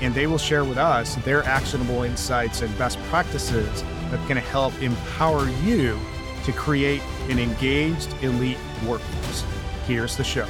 and they will share with us their actionable insights and best practices that can help empower you to create an engaged elite workforce. Here's the show.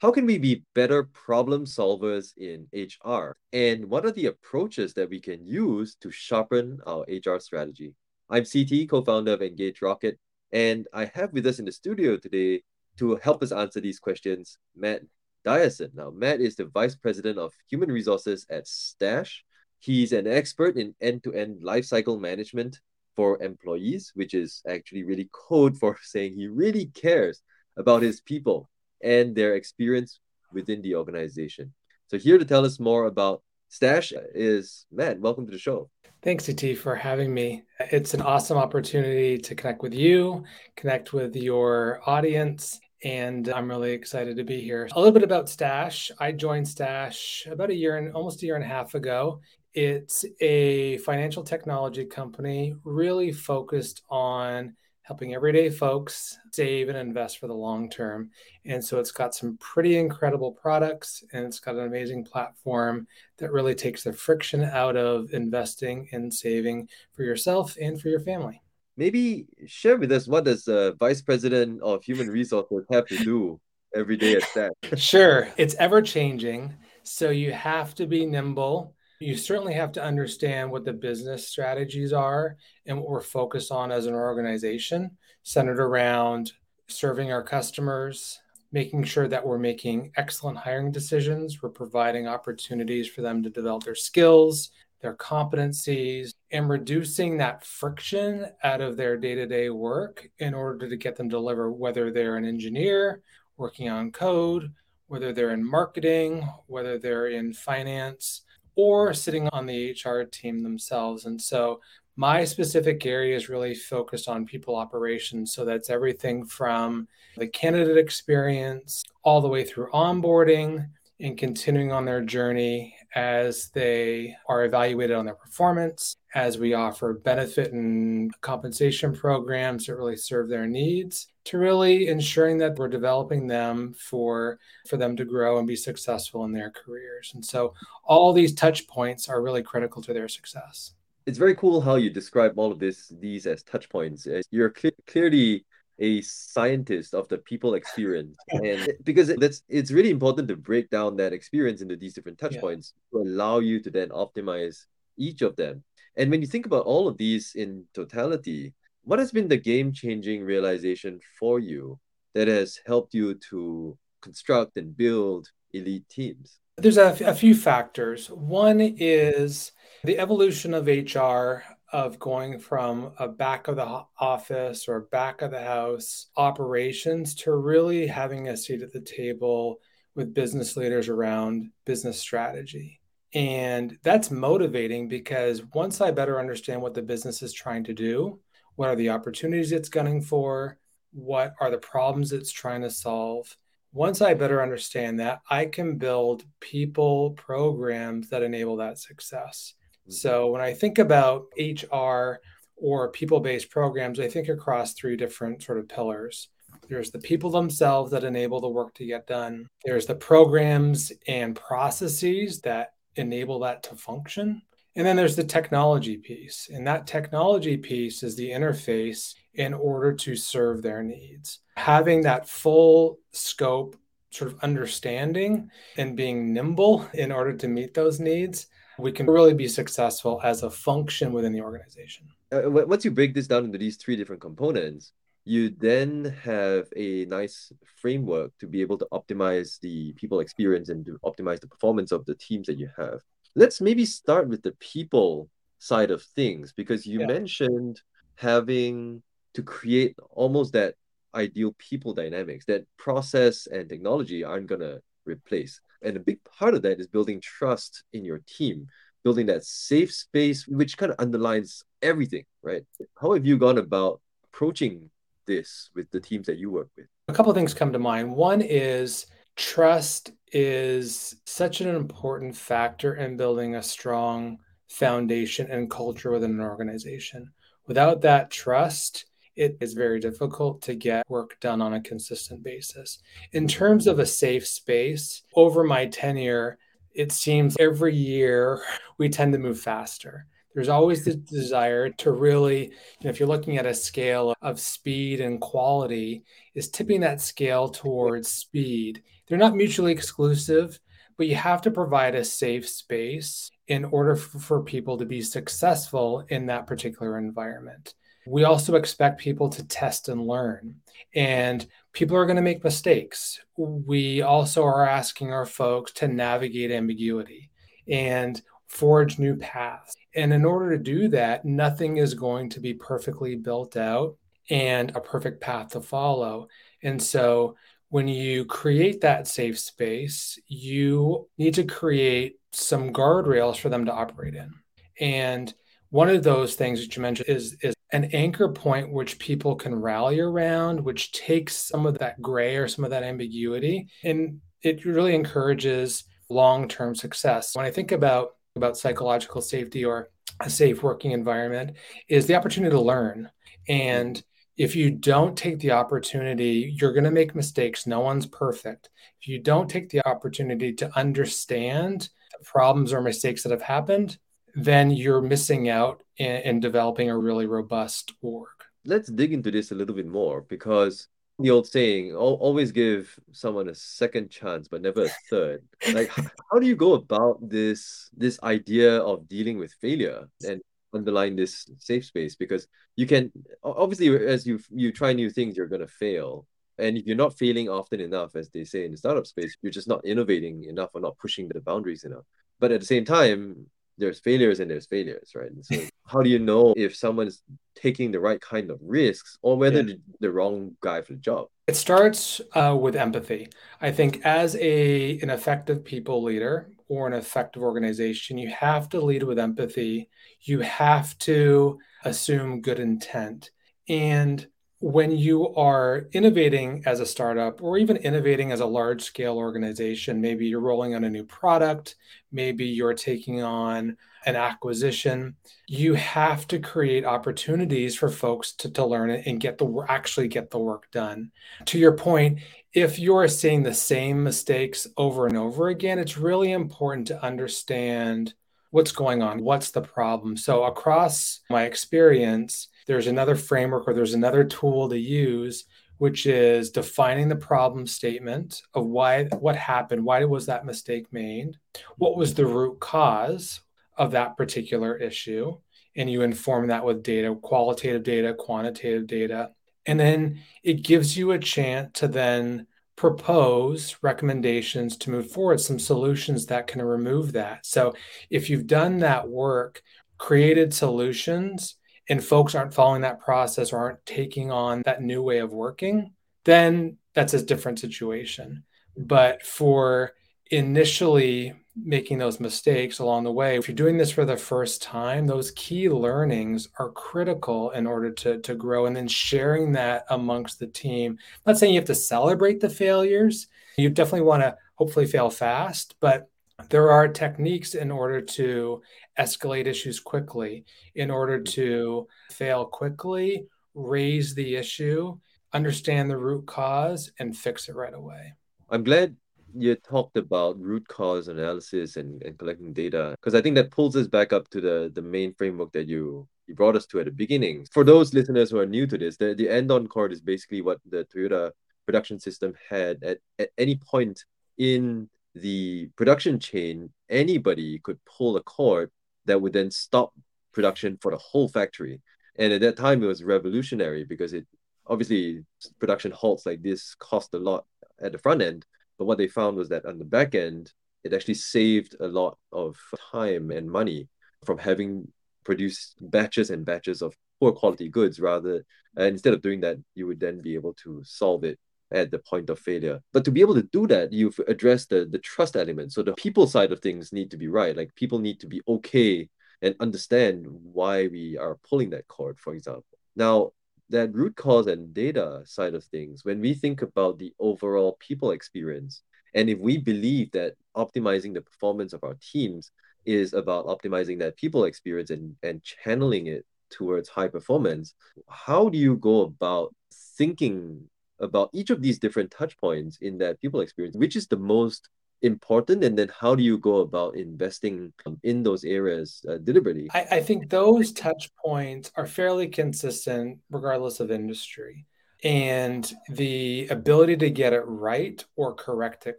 How can we be better problem solvers in HR? And what are the approaches that we can use to sharpen our HR strategy? I'm CT, co founder of Engage Rocket, and I have with us in the studio today to help us answer these questions, Matt Dyason. Now, Matt is the Vice President of Human Resources at Stash. He's an expert in end-to-end lifecycle management for employees, which is actually really code for saying he really cares about his people and their experience within the organization. So here to tell us more about Stash is Matt. Welcome to the show. Thanks, CT, for having me. It's an awesome opportunity to connect with you, connect with your audience, and I'm really excited to be here. A little bit about Stash. I joined Stash about a year and almost a year and a half ago. It's a financial technology company really focused on helping everyday folks save and invest for the long term. And so it's got some pretty incredible products and it's got an amazing platform that really takes the friction out of investing and saving for yourself and for your family. Maybe share with us what does the vice president of human resources have to do every day at that? sure, it's ever changing, so you have to be nimble. You certainly have to understand what the business strategies are and what we're focused on as an organization, centered around serving our customers, making sure that we're making excellent hiring decisions, we're providing opportunities for them to develop their skills, their competencies, and reducing that friction out of their day to day work in order to get them to deliver, whether they're an engineer working on code, whether they're in marketing, whether they're in finance or sitting on the HR team themselves. And so my specific area is really focused on people operations. So that's everything from the candidate experience all the way through onboarding and continuing on their journey as they are evaluated on their performance, as we offer benefit and compensation programs that really serve their needs, to really ensuring that we're developing them for for them to grow and be successful in their careers. And so all these touch points are really critical to their success. It's very cool how you describe all of this these as touch points. You're cl- clearly a scientist of the people experience. And because that's it's really important to break down that experience into these different touch yeah. points to allow you to then optimize each of them. And when you think about all of these in totality what has been the game changing realization for you that has helped you to construct and build elite teams? There's a, a few factors. One is the evolution of hr of going from a back of the office or back of the house operations to really having a seat at the table with business leaders around business strategy. And that's motivating because once I better understand what the business is trying to do, what are the opportunities it's gunning for, what are the problems it's trying to solve, once I better understand that, I can build people programs that enable that success. Mm-hmm. So when I think about HR or people based programs, I think across three different sort of pillars. There's the people themselves that enable the work to get done. There's the programs and processes that enable that to function. And then there's the technology piece. And that technology piece is the interface in order to serve their needs. Having that full scope sort of understanding and being nimble in order to meet those needs we can really be successful as a function within the organization. Uh, once you break this down into these three different components, you then have a nice framework to be able to optimize the people experience and to optimize the performance of the teams that you have. Let's maybe start with the people side of things because you yeah. mentioned having to create almost that ideal people dynamics that process and technology aren't going to replace. And a big part of that is building trust in your team. building that safe space, which kind of underlines everything, right? How have you gone about approaching this with the teams that you work with? A couple of things come to mind. One is trust is such an important factor in building a strong foundation and culture within an organization. Without that trust, it is very difficult to get work done on a consistent basis. In terms of a safe space, over my tenure, it seems every year we tend to move faster. There's always the desire to really, you know, if you're looking at a scale of speed and quality, is tipping that scale towards speed. They're not mutually exclusive, but you have to provide a safe space in order for, for people to be successful in that particular environment. We also expect people to test and learn, and people are going to make mistakes. We also are asking our folks to navigate ambiguity and forge new paths. And in order to do that, nothing is going to be perfectly built out and a perfect path to follow. And so when you create that safe space, you need to create some guardrails for them to operate in. And one of those things that you mentioned is, is an anchor point which people can rally around, which takes some of that gray or some of that ambiguity. And it really encourages long-term success. When I think about about psychological safety or a safe working environment is the opportunity to learn. And if you don't take the opportunity, you're going to make mistakes. No one's perfect. If you don't take the opportunity to understand problems or mistakes that have happened, then you're missing out in, in developing a really robust org. Let's dig into this a little bit more because the old saying always give someone a second chance but never a third. Like how do you go about this this idea of dealing with failure and underline this safe space? Because you can obviously as you you try new things you're going to fail. And if you're not failing often enough as they say in the startup space you're just not innovating enough or not pushing the boundaries enough. But at the same time there's failures and there's failures, right? And so how do you know if someone's taking the right kind of risks or whether yeah. the wrong guy for the job? It starts uh, with empathy. I think as a an effective people leader or an effective organization, you have to lead with empathy. You have to assume good intent. And when you are innovating as a startup or even innovating as a large scale organization, maybe you're rolling on a new product, maybe you're taking on an acquisition, you have to create opportunities for folks to, to learn it and get the actually get the work done. To your point, if you're seeing the same mistakes over and over again, it's really important to understand what's going on, what's the problem. So across my experience, there's another framework or there's another tool to use which is defining the problem statement of why what happened why was that mistake made what was the root cause of that particular issue and you inform that with data qualitative data quantitative data. And then it gives you a chance to then propose recommendations to move forward some solutions that can remove that. So if you've done that work created solutions and folks aren't following that process or aren't taking on that new way of working, then that's a different situation. But for initially making those mistakes along the way, if you're doing this for the first time, those key learnings are critical in order to, to grow and then sharing that amongst the team. I'm not saying you have to celebrate the failures. You definitely want to hopefully fail fast, but there are techniques in order to escalate issues quickly, in order mm. to fail quickly, raise the issue, understand the root cause, and fix it right away. I'm glad you talked about root cause analysis and, and collecting data because I think that pulls us back up to the, the main framework that you you brought us to at the beginning. For those listeners who are new to this, the, the andon cord is basically what the Toyota production system had at, at any point in the production chain, anybody could pull a cord that would then stop production for the whole factory. And at that time, it was revolutionary because it obviously production halts like this cost a lot at the front end. But what they found was that on the back end, it actually saved a lot of time and money from having produced batches and batches of poor quality goods rather instead of doing that you would then be able to solve it at the point of failure. But to be able to do that, you've addressed the, the trust element. So the people side of things need to be right. Like people need to be okay and understand why we are pulling that cord, for example. Now, that root cause and data side of things, when we think about the overall people experience, and if we believe that optimizing the performance of our teams is about optimizing that people experience and, and channeling it towards high performance, how do you go about thinking about each of these different touch points in that people experience? Which is the most important and then how do you go about investing um, in those areas uh, deliberately I, I, think those touch points are fairly consistent regardless of industry and the ability to get it right or correct it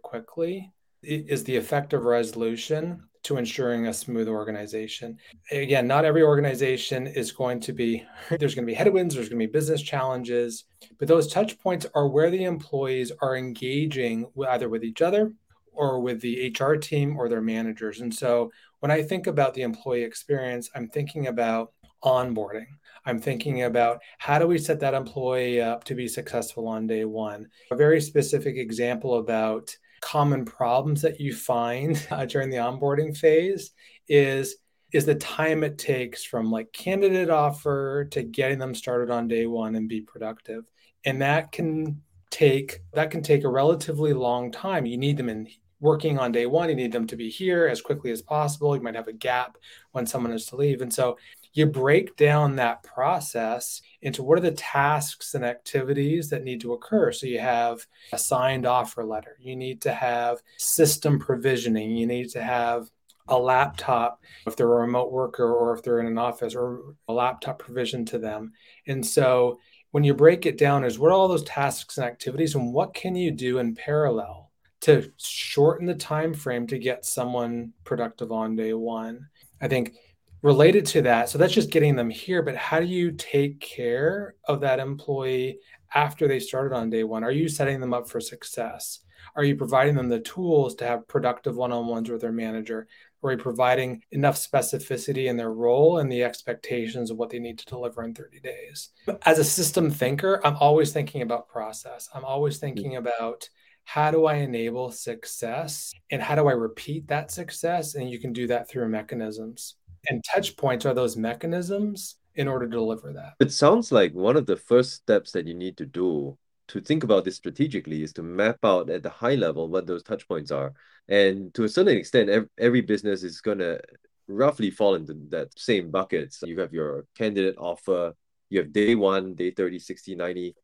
quickly is the effective resolution to ensuring a smooth organization. Again, not every organization is going to be, there's going to be headwinds, there's going to be business challenges, but those touch points are where the employees are engaging either with each other or with the HR team or their managers. And so when I think about the employee experience, I'm thinking about onboarding. I'm thinking about how do we set that employee up to be successful on day one. A very specific example about common problems that you find uh, during the onboarding phase is is the time it takes from like candidate offer to getting them started on day one and be productive. And that can take that can take a relatively long time. You need them in working on day one you need them to be here as quickly as possible. You might have a gap when someone is to leave. And so you break down that process into what are the tasks and activities that need to occur. So you have a signed offer letter, you need to have system provisioning, you need to have a laptop if they're a remote worker or if they're in an office or a laptop provision to them. And so when you break it down is what are all those tasks and activities and what can you do in parallel to shorten the time frame to get someone productive on day one. I think related to that so that's just getting them here but how do you take care of that employee after they started on day one? Are you setting them up for success? Are you providing them the tools to have productive one-on-ones with their manager? Are you providing enough specificity in their role and the expectations of what they need to deliver in 30 days? As a system thinker i'm always thinking about process. I'm always thinking mm-hmm. about how do I enable success and how do I repeat that success? And you can do that through mechanisms and touch points are those mechanisms in order to deliver that. It sounds like one of the first steps that you need to do to think about this strategically is to map out at the high level what those touch points are. And to a certain extent, every, business is going to roughly fall into that same bucket. So you have your candidate offer, you have day one, day 30, 60, 90,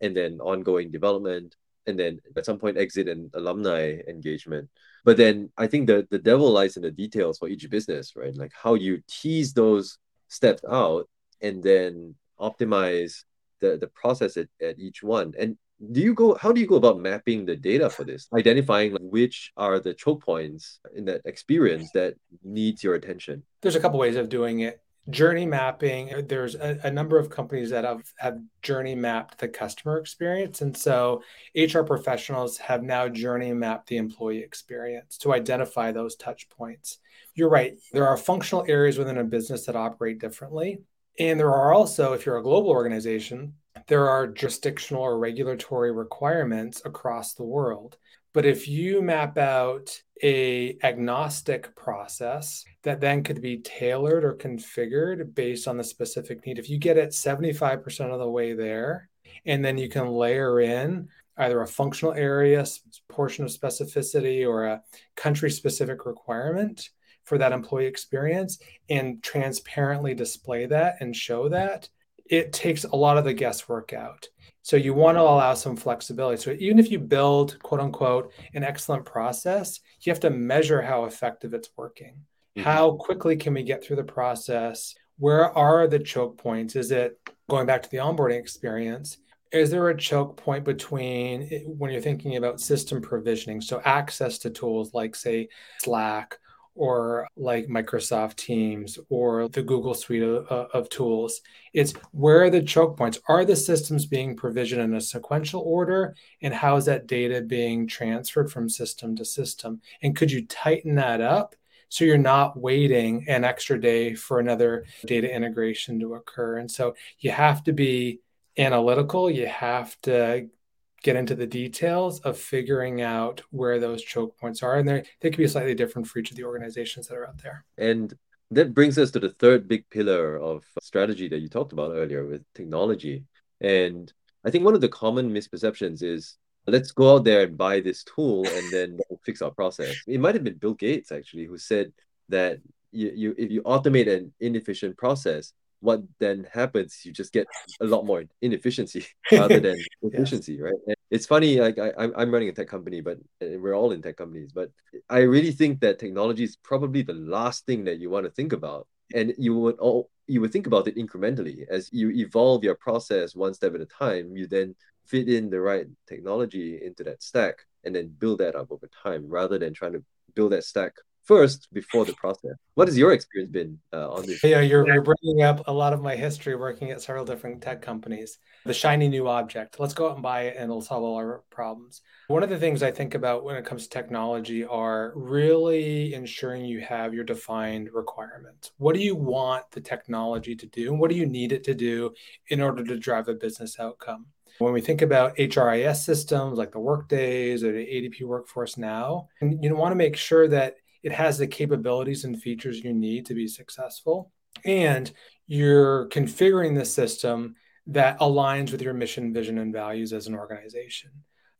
and then ongoing development, and then at some point exit and alumni engagement. But then I think the, the devil lies in the details for each business, right? Like how you tease those steps out and then optimize the, the process at, at each one. And do you go how do you go about mapping the data for this identifying which are the choke points in that experience that needs your attention there's a couple ways of doing it journey mapping uh, there's a, a, number of companies that have have journey mapped the customer experience. And so hr professionals have now journey mapped the employee experience to identify those touch points. You're right there are functional areas within a business that operate differently. And there are also if you're a global organization there are jurisdictional or regulatory requirements across the world but if you map out a agnostic process that then could be tailored or configured based on the specific need, if you get it 75% of the way there, and then you can layer in either a functional area portion of specificity or a country specific requirement for that employee experience and transparently display that and show that, it takes a lot of the guesswork out. So you want to allow some flexibility. So even if you build quote unquote an excellent process, you have to measure how effective it's working. Mm-hmm. How quickly can we get through the process? Where are the choke points? Is it going back to the onboarding experience? Is there a choke point between when you're thinking about system provisioning? So access to tools like say Slack or like Microsoft Teams or the Google suite of, of, tools. It's where are the choke points? Are the systems being provisioned in a sequential order? And how is that data being transferred from system to system? And could you tighten that up so you're not waiting an extra day for another data integration to occur? And so you have to be analytical, you have to get into the details of figuring out where those choke points are. And they they can be slightly different for each of the organizations that are out there. And that brings us to the third big pillar of strategy that you talked about earlier with technology. And I think one of the common misperceptions is let's go out there and buy this tool and then fix our process. It might have been Bill Gates actually who said that you, you if you automate an inefficient process, what then happens? You just get a lot more inefficiency rather than efficiency yes. right? And it's funny like I, i'm running a tech company but eh, we're all in tech companies but i really think that technology is probably the last thing that you want to think about. And you would all you would think about it incrementally. As you evolve your process one step at a time you then fit in the right technology into that stack and then build that up over time rather than trying to build that stack first before the process. What has your experience been uh, on this? Yeah, you're, you're bringing up a lot of my history working at several different tech companies. The shiny new object. Let's go out and buy it and it'll solve all our problems. One of the things I think about when it comes to technology are really ensuring you have your defined requirements. What do you want the technology to do? And what do you need it to do in order to drive a business outcome? When we think about HRIS systems like the Workdays or the ADP Workforce Now, and you want to make sure that it has the capabilities and features you need to be successful. And you're configuring the system that aligns with your mission, vision, and values as an organization.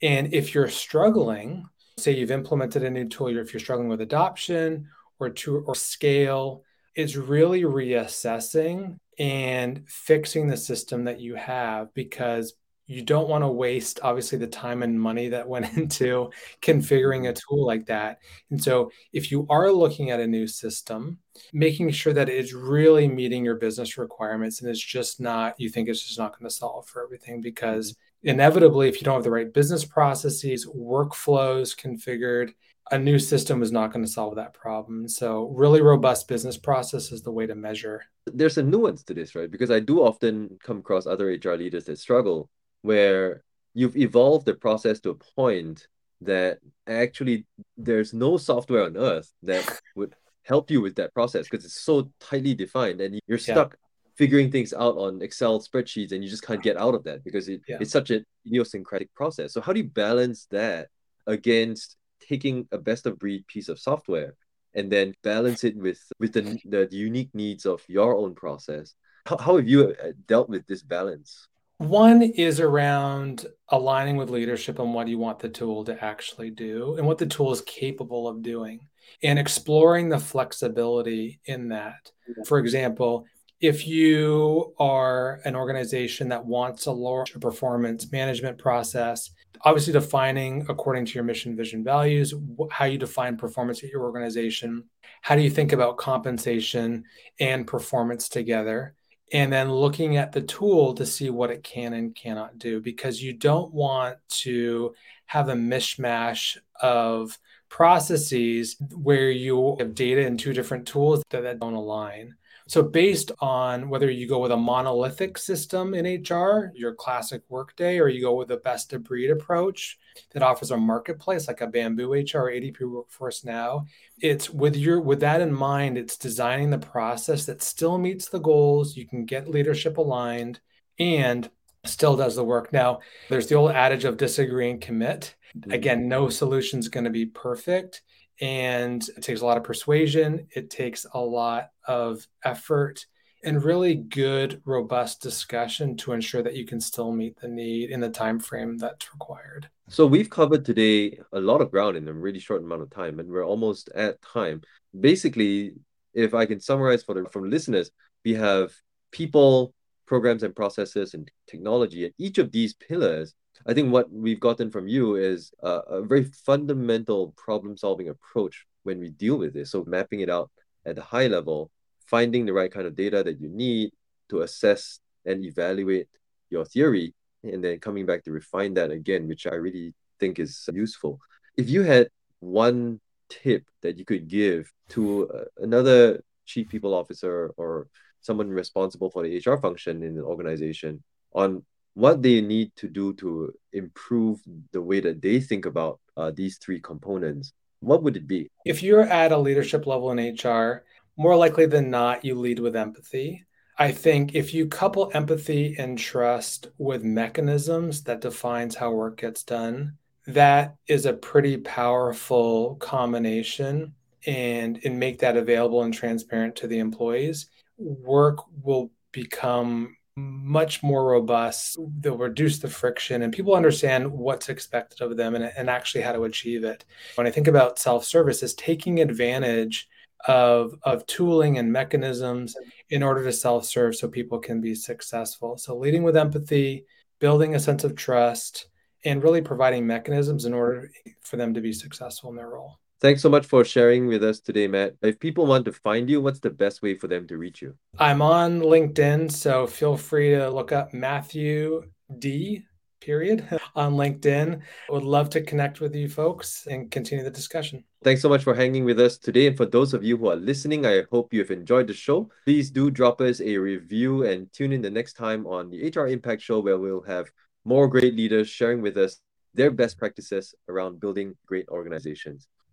And if you're struggling, say you've implemented a new tool, or if you're struggling with adoption or to or scale, it's really reassessing and fixing the system that you have because you don't want to waste obviously the time and money that went into configuring a mm-hmm. tool like that and so if you are looking at a new system making sure that it's really meeting your business requirements and it's just not you think it's just not going to solve for everything because mm-hmm. inevitably if you don't have the right business processes workflows configured a new system is not going to solve that problem. So, really robust business process is the way to measure. There's a nuance to this, right? Because I do often come across other HR leaders that struggle where you've evolved the process to a point that actually there's no software on earth that would help you with that process because it's so tightly defined and you're stuck yeah. figuring things out on Excel spreadsheets and you just can't get out of that because it, yeah. it's such an idiosyncratic process. So how do you balance that against taking a best of breed piece of software and then balance it with with the, the unique needs of your own process? How, how have you uh, dealt with this balance? One is around aligning with leadership on what you want the tool to actually do and what the tool is capable of doing, and exploring the flexibility in that. For example, if you are an organization that wants a lower performance management process, obviously defining according to your mission, vision, values, how you define performance at your organization, how do you think about compensation and performance together? And then looking at the tool to see what it can and cannot do because you don't want to have a mishmash of processes where you have data in two different tools that, don't align. So, based on whether you go with a monolithic system in HR, your classic Workday, or you go with a best of breed approach that offers a marketplace like a Bamboo HR ADP Workforce Now, it's with your with that in mind, it's designing the process that still meets the goals. You can get leadership aligned and still does the work. Now, there's the old adage of disagree and commit. Mm-hmm. Again, no solution is going to be perfect and it takes a lot of persuasion it takes a lot of effort and really good robust discussion to ensure that you can still meet the need in the time frame that's required so we've covered today a lot of ground in a really short amount of time and we're almost at time basically if i can summarize for the from listeners we have people programs and processes and technology and each of these pillars I think what we've gotten from you is a, a very fundamental problem solving approach when we deal with this. So mapping it out at the high level, finding the right kind of data that you need to assess and evaluate your theory, and then coming back to refine that again, which I really think is useful. If you had one tip that you could give to uh, another chief people officer or someone responsible for the HR function in an organization on what they need to do to improve the way that they think about uh, these three components, what would it be? If you're at a leadership level in HR, more likely than not, you lead with empathy. I think if you couple empathy and trust with mechanisms that defines how work gets done, that is a pretty powerful combination and and make that available and transparent to the employees work will become much more robust they'll reduce the friction and people understand what's expected of them and, and actually how to achieve it when i think about self-service is taking advantage of of tooling and mechanisms in order to self-serve so people can be successful so leading with empathy building a sense of trust and really providing mechanisms in order for them to be successful in their role. Thanks so much for sharing with us today, Matt. If people want to find you, what's the best way for them to reach you? I'm on LinkedIn, so feel free to look up Matthew D period on LinkedIn. I would love to connect with you folks and continue the discussion. Thanks so much for hanging with us today. And for those of you who are listening, I hope you've enjoyed the show. Please do drop us a review and tune in the next time on the HR Impact Show, where we'll have more great leaders sharing with us their best practices around building great organizations.